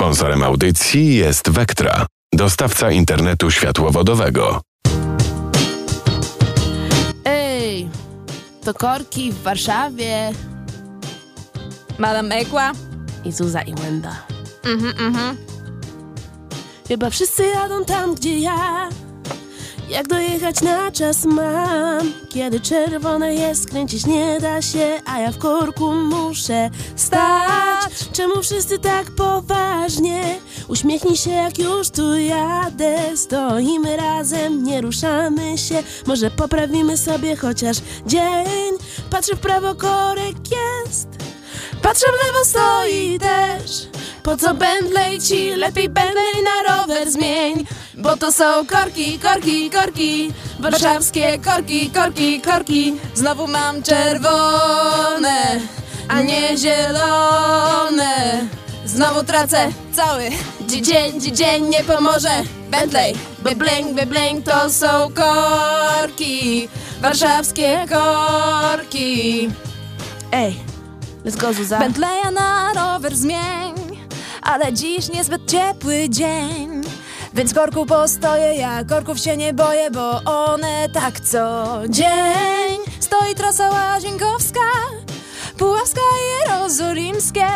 Sponsorem audycji jest Vectra, dostawca internetu światłowodowego. Ej, to korki w Warszawie Madam Ekła? i Zuza i Łęda. Mhm, mhm. Chyba wszyscy jadą tam, gdzie ja. Jak dojechać na czas mam? Kiedy czerwone jest, kręcić nie da się, a ja w korku muszę stać. Czemu wszyscy tak poważnie? Uśmiechnij się, jak już tu jadę. Stoimy razem, nie ruszamy się. Może poprawimy sobie chociaż dzień. Patrzę w prawo, korek jest. Patrzę w lewo, stoi. Po co Bentley ci? Lepiej Bentley na rower zmień. Bo to są korki, korki, korki. Warszawskie korki, korki, korki. Znowu mam czerwone, a nie zielone. Znowu tracę cały dzi- dzień, dzi- dzień nie pomoże. Bentley, bebling, bebling to są korki. Warszawskie korki. Ej, let's go Zuza. Bentleya na rower zmień, ale dziś niezbyt ciepły dzień. Więc korku postoję, ja korków się nie boję, bo one tak co dzień. Stoi trasa łazienkowska, Puławska i Jerozolimskie.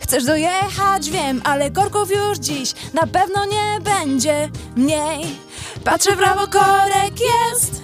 Chcesz dojechać, wiem, ale korków już dziś na pewno nie będzie mniej. Patrzę w prawo, korek jest,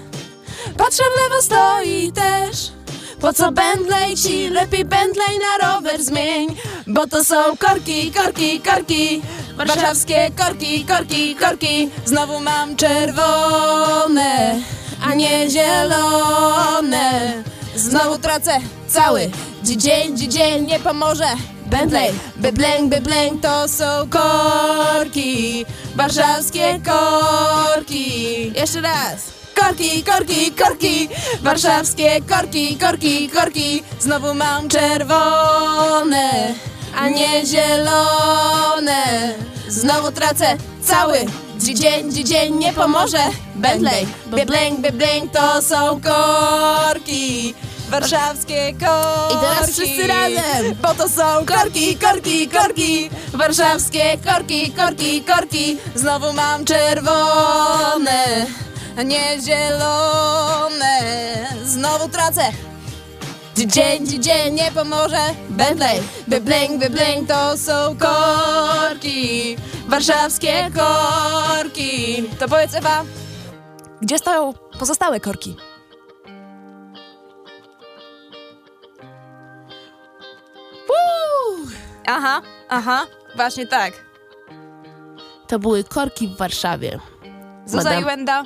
patrzę w lewo, stoi też. Po co Bentley ci? Lepiej Bentley na rower zmień Bo to są korki, korki, korki. Warszawskie korki, korki, korki. Znowu mam czerwone, a nie zielone. Znowu tracę cały. Dzi- dzień, dzi- dzień nie pomoże. Bentley, bebleng, bebleng to są korki. Warszawskie korki. Jeszcze raz. Korki, korki, korki, warszawskie korki, korki, korki. Znowu mam czerwone, a nie zielone. Znowu tracę cały dzi- dzień, dzi- dzień nie pomoże. Bentley, bebleng, bebleng to są korki. Warszawskie korki. I teraz wszyscy razem. Bo to są korki, korki, korki. Warszawskie korki, korki, korki. Znowu mam czerwone nie zielone. Znowu tracę. Dzień, dzień nie pomoże. Bentley, bebling, bebling to są korki. Warszawskie korki. To powiedz Ewa, gdzie stoją pozostałe korki? Woo! Aha, aha, właśnie tak. To były korki w Warszawie. Zuza Madam- i Łęda.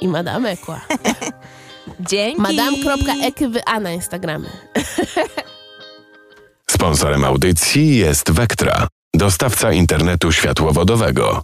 I Madame Ekła. Dzięki. Madame.ekywa na Instagramie. Sponsorem audycji jest Vectra, dostawca internetu światłowodowego.